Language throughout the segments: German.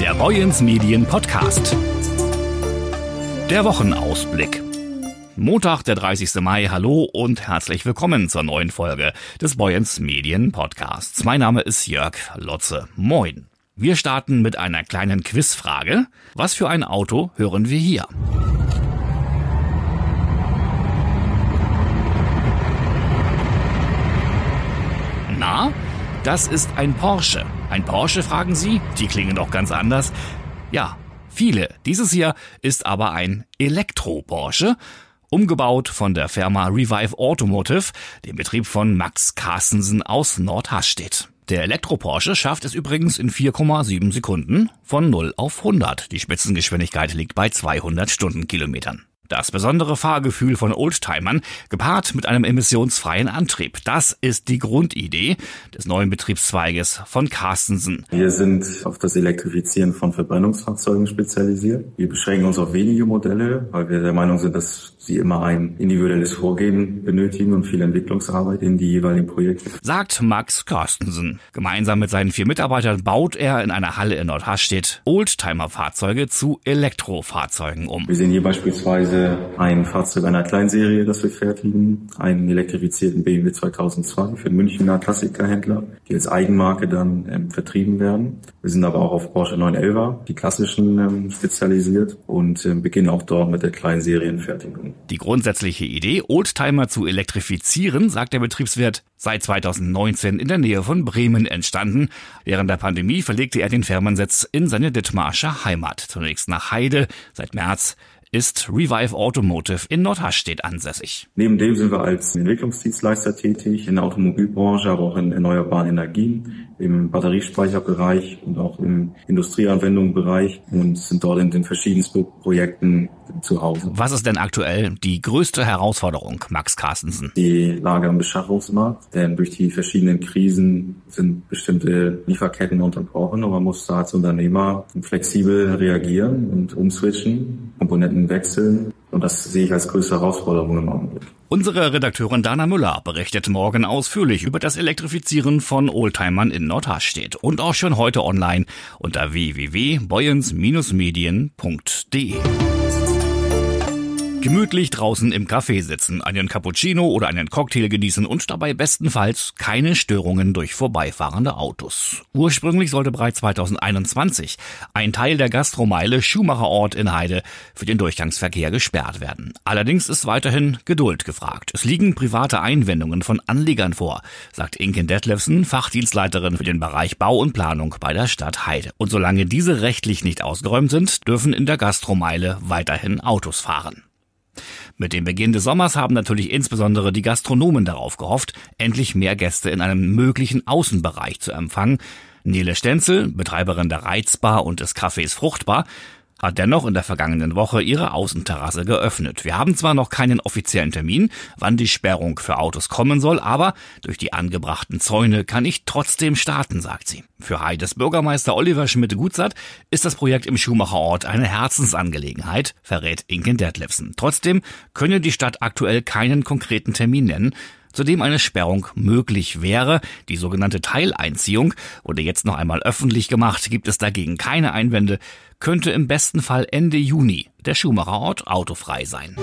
Der Boyens Medien Podcast. Der Wochenausblick. Montag, der 30. Mai. Hallo und herzlich willkommen zur neuen Folge des Boyens Medien Podcasts. Mein Name ist Jörg Lotze. Moin. Wir starten mit einer kleinen Quizfrage. Was für ein Auto hören wir hier? Na, das ist ein Porsche. Ein Porsche, fragen Sie? Die klingen doch ganz anders. Ja, viele. Dieses hier ist aber ein Elektro-Porsche. Umgebaut von der Firma Revive Automotive, dem Betrieb von Max Carstensen aus Nordhastedt. Der Elektro-Porsche schafft es übrigens in 4,7 Sekunden von 0 auf 100. Die Spitzengeschwindigkeit liegt bei 200 Stundenkilometern. Das besondere Fahrgefühl von Oldtimern, gepaart mit einem emissionsfreien Antrieb, das ist die Grundidee des neuen Betriebszweiges von Carstensen. Wir sind auf das Elektrifizieren von Verbrennungsfahrzeugen spezialisiert. Wir beschränken uns auf wenige Modelle, weil wir der Meinung sind, dass sie immer ein individuelles Vorgehen benötigen und viel Entwicklungsarbeit in die jeweiligen Projekte. Sagt Max Carstensen. Gemeinsam mit seinen vier Mitarbeitern baut er in einer Halle in Nordhastedt Oldtimer-Fahrzeuge zu Elektrofahrzeugen um. Wir sehen hier beispielsweise beispielsweise ein Fahrzeug einer Kleinserie, das wir fertigen, einen elektrifizierten BMW 2002 für Münchner Klassikerhändler, die als Eigenmarke dann ähm, vertrieben werden. Wir sind aber auch auf Porsche 911, die klassischen, ähm, spezialisiert und ähm, beginnen auch dort mit der Kleinserienfertigung. Die grundsätzliche Idee, Oldtimer zu elektrifizieren, sagt der Betriebswirt, seit 2019 in der Nähe von Bremen entstanden. Während der Pandemie verlegte er den Firmensitz in seine Dithmarscher Heimat, zunächst nach Heide, seit März ist Revive Automotive in Nordhastedt ansässig. Neben dem sind wir als Entwicklungsdienstleister tätig in der Automobilbranche, aber auch in erneuerbaren Energien, im Batteriespeicherbereich und auch im Industrieanwendungsbereich und sind dort in den verschiedensten Projekten zu Hause. Was ist denn aktuell die größte Herausforderung, Max Carstensen? Die Lage am Beschaffungsmarkt, denn durch die verschiedenen Krisen sind bestimmte Lieferketten unterbrochen und man muss da als Unternehmer flexibel reagieren und umswitchen, Komponenten wechseln und das sehe ich als größte Herausforderung im Augenblick. Unsere Redakteurin Dana Müller berichtet morgen ausführlich über das Elektrifizieren von Oldtimern in Nordhastedt und auch schon heute online unter www.boyens-medien.de. Gemütlich draußen im Café sitzen, einen Cappuccino oder einen Cocktail genießen und dabei bestenfalls keine Störungen durch vorbeifahrende Autos. Ursprünglich sollte bereits 2021 ein Teil der Gastromeile Schumacherort in Heide für den Durchgangsverkehr gesperrt werden. Allerdings ist weiterhin Geduld gefragt. Es liegen private Einwendungen von Anlegern vor, sagt Inken Detlefsen, Fachdienstleiterin für den Bereich Bau und Planung bei der Stadt Heide. Und solange diese rechtlich nicht ausgeräumt sind, dürfen in der Gastromeile weiterhin Autos fahren. Mit dem Beginn des Sommers haben natürlich insbesondere die Gastronomen darauf gehofft, endlich mehr Gäste in einem möglichen Außenbereich zu empfangen. Nele Stenzel, Betreiberin der Reizbar und des Cafés Fruchtbar, hat dennoch in der vergangenen Woche ihre Außenterrasse geöffnet. Wir haben zwar noch keinen offiziellen Termin, wann die Sperrung für Autos kommen soll, aber durch die angebrachten Zäune kann ich trotzdem starten, sagt sie. Für Heides Bürgermeister Oliver Schmidt-Gutzat ist das Projekt im Schumacherort eine Herzensangelegenheit, verrät Inken Detlefsen. Trotzdem könne die Stadt aktuell keinen konkreten Termin nennen, zudem eine Sperrung möglich wäre. Die sogenannte Teileinziehung wurde jetzt noch einmal öffentlich gemacht, gibt es dagegen keine Einwände, könnte im besten Fall Ende Juni der Schumacherort autofrei sein.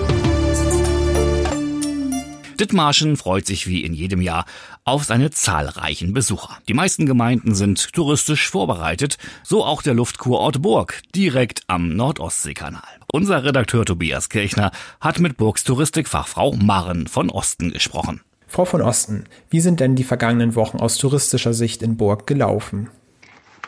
Dithmarschen freut sich wie in jedem Jahr auf seine zahlreichen Besucher. Die meisten Gemeinden sind touristisch vorbereitet, so auch der Luftkurort Burg, direkt am Nordostseekanal. Unser Redakteur Tobias Kirchner hat mit Burgs Touristikfachfrau Marren von Osten gesprochen. Frau von Osten, wie sind denn die vergangenen Wochen aus touristischer Sicht in Burg gelaufen?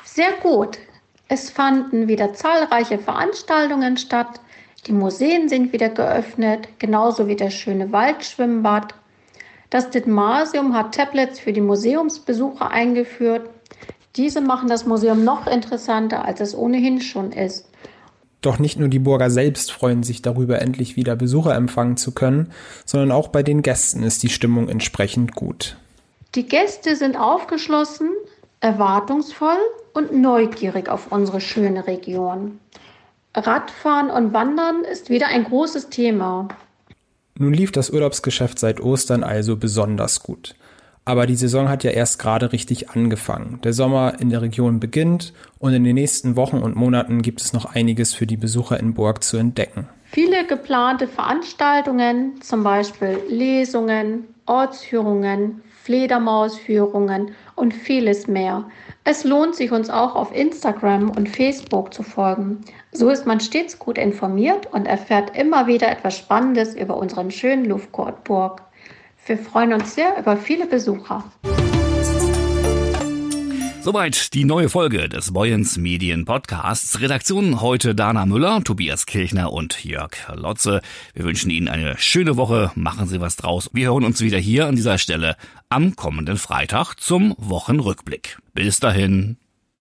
Sehr gut. Es fanden wieder zahlreiche Veranstaltungen statt. Die Museen sind wieder geöffnet, genauso wie das schöne Waldschwimmbad. Das Dithmarsium hat Tablets für die Museumsbesucher eingeführt. Diese machen das Museum noch interessanter, als es ohnehin schon ist. Doch nicht nur die Burger selbst freuen sich darüber, endlich wieder Besucher empfangen zu können, sondern auch bei den Gästen ist die Stimmung entsprechend gut. Die Gäste sind aufgeschlossen, erwartungsvoll und neugierig auf unsere schöne Region. Radfahren und Wandern ist wieder ein großes Thema. Nun lief das Urlaubsgeschäft seit Ostern also besonders gut. Aber die Saison hat ja erst gerade richtig angefangen. Der Sommer in der Region beginnt und in den nächsten Wochen und Monaten gibt es noch einiges für die Besucher in Burg zu entdecken. Viele geplante Veranstaltungen, zum Beispiel Lesungen, Ortsführungen, Fledermausführungen und vieles mehr. Es lohnt sich uns auch auf Instagram und Facebook zu folgen. So ist man stets gut informiert und erfährt immer wieder etwas Spannendes über unseren schönen Luftkurtburg. Wir freuen uns sehr über viele Besucher. Soweit die neue Folge des Boyens Medien Podcasts. Redaktion heute Dana Müller, Tobias Kirchner und Jörg Lotze. Wir wünschen Ihnen eine schöne Woche. Machen Sie was draus. Wir hören uns wieder hier an dieser Stelle am kommenden Freitag zum Wochenrückblick. Bis dahin.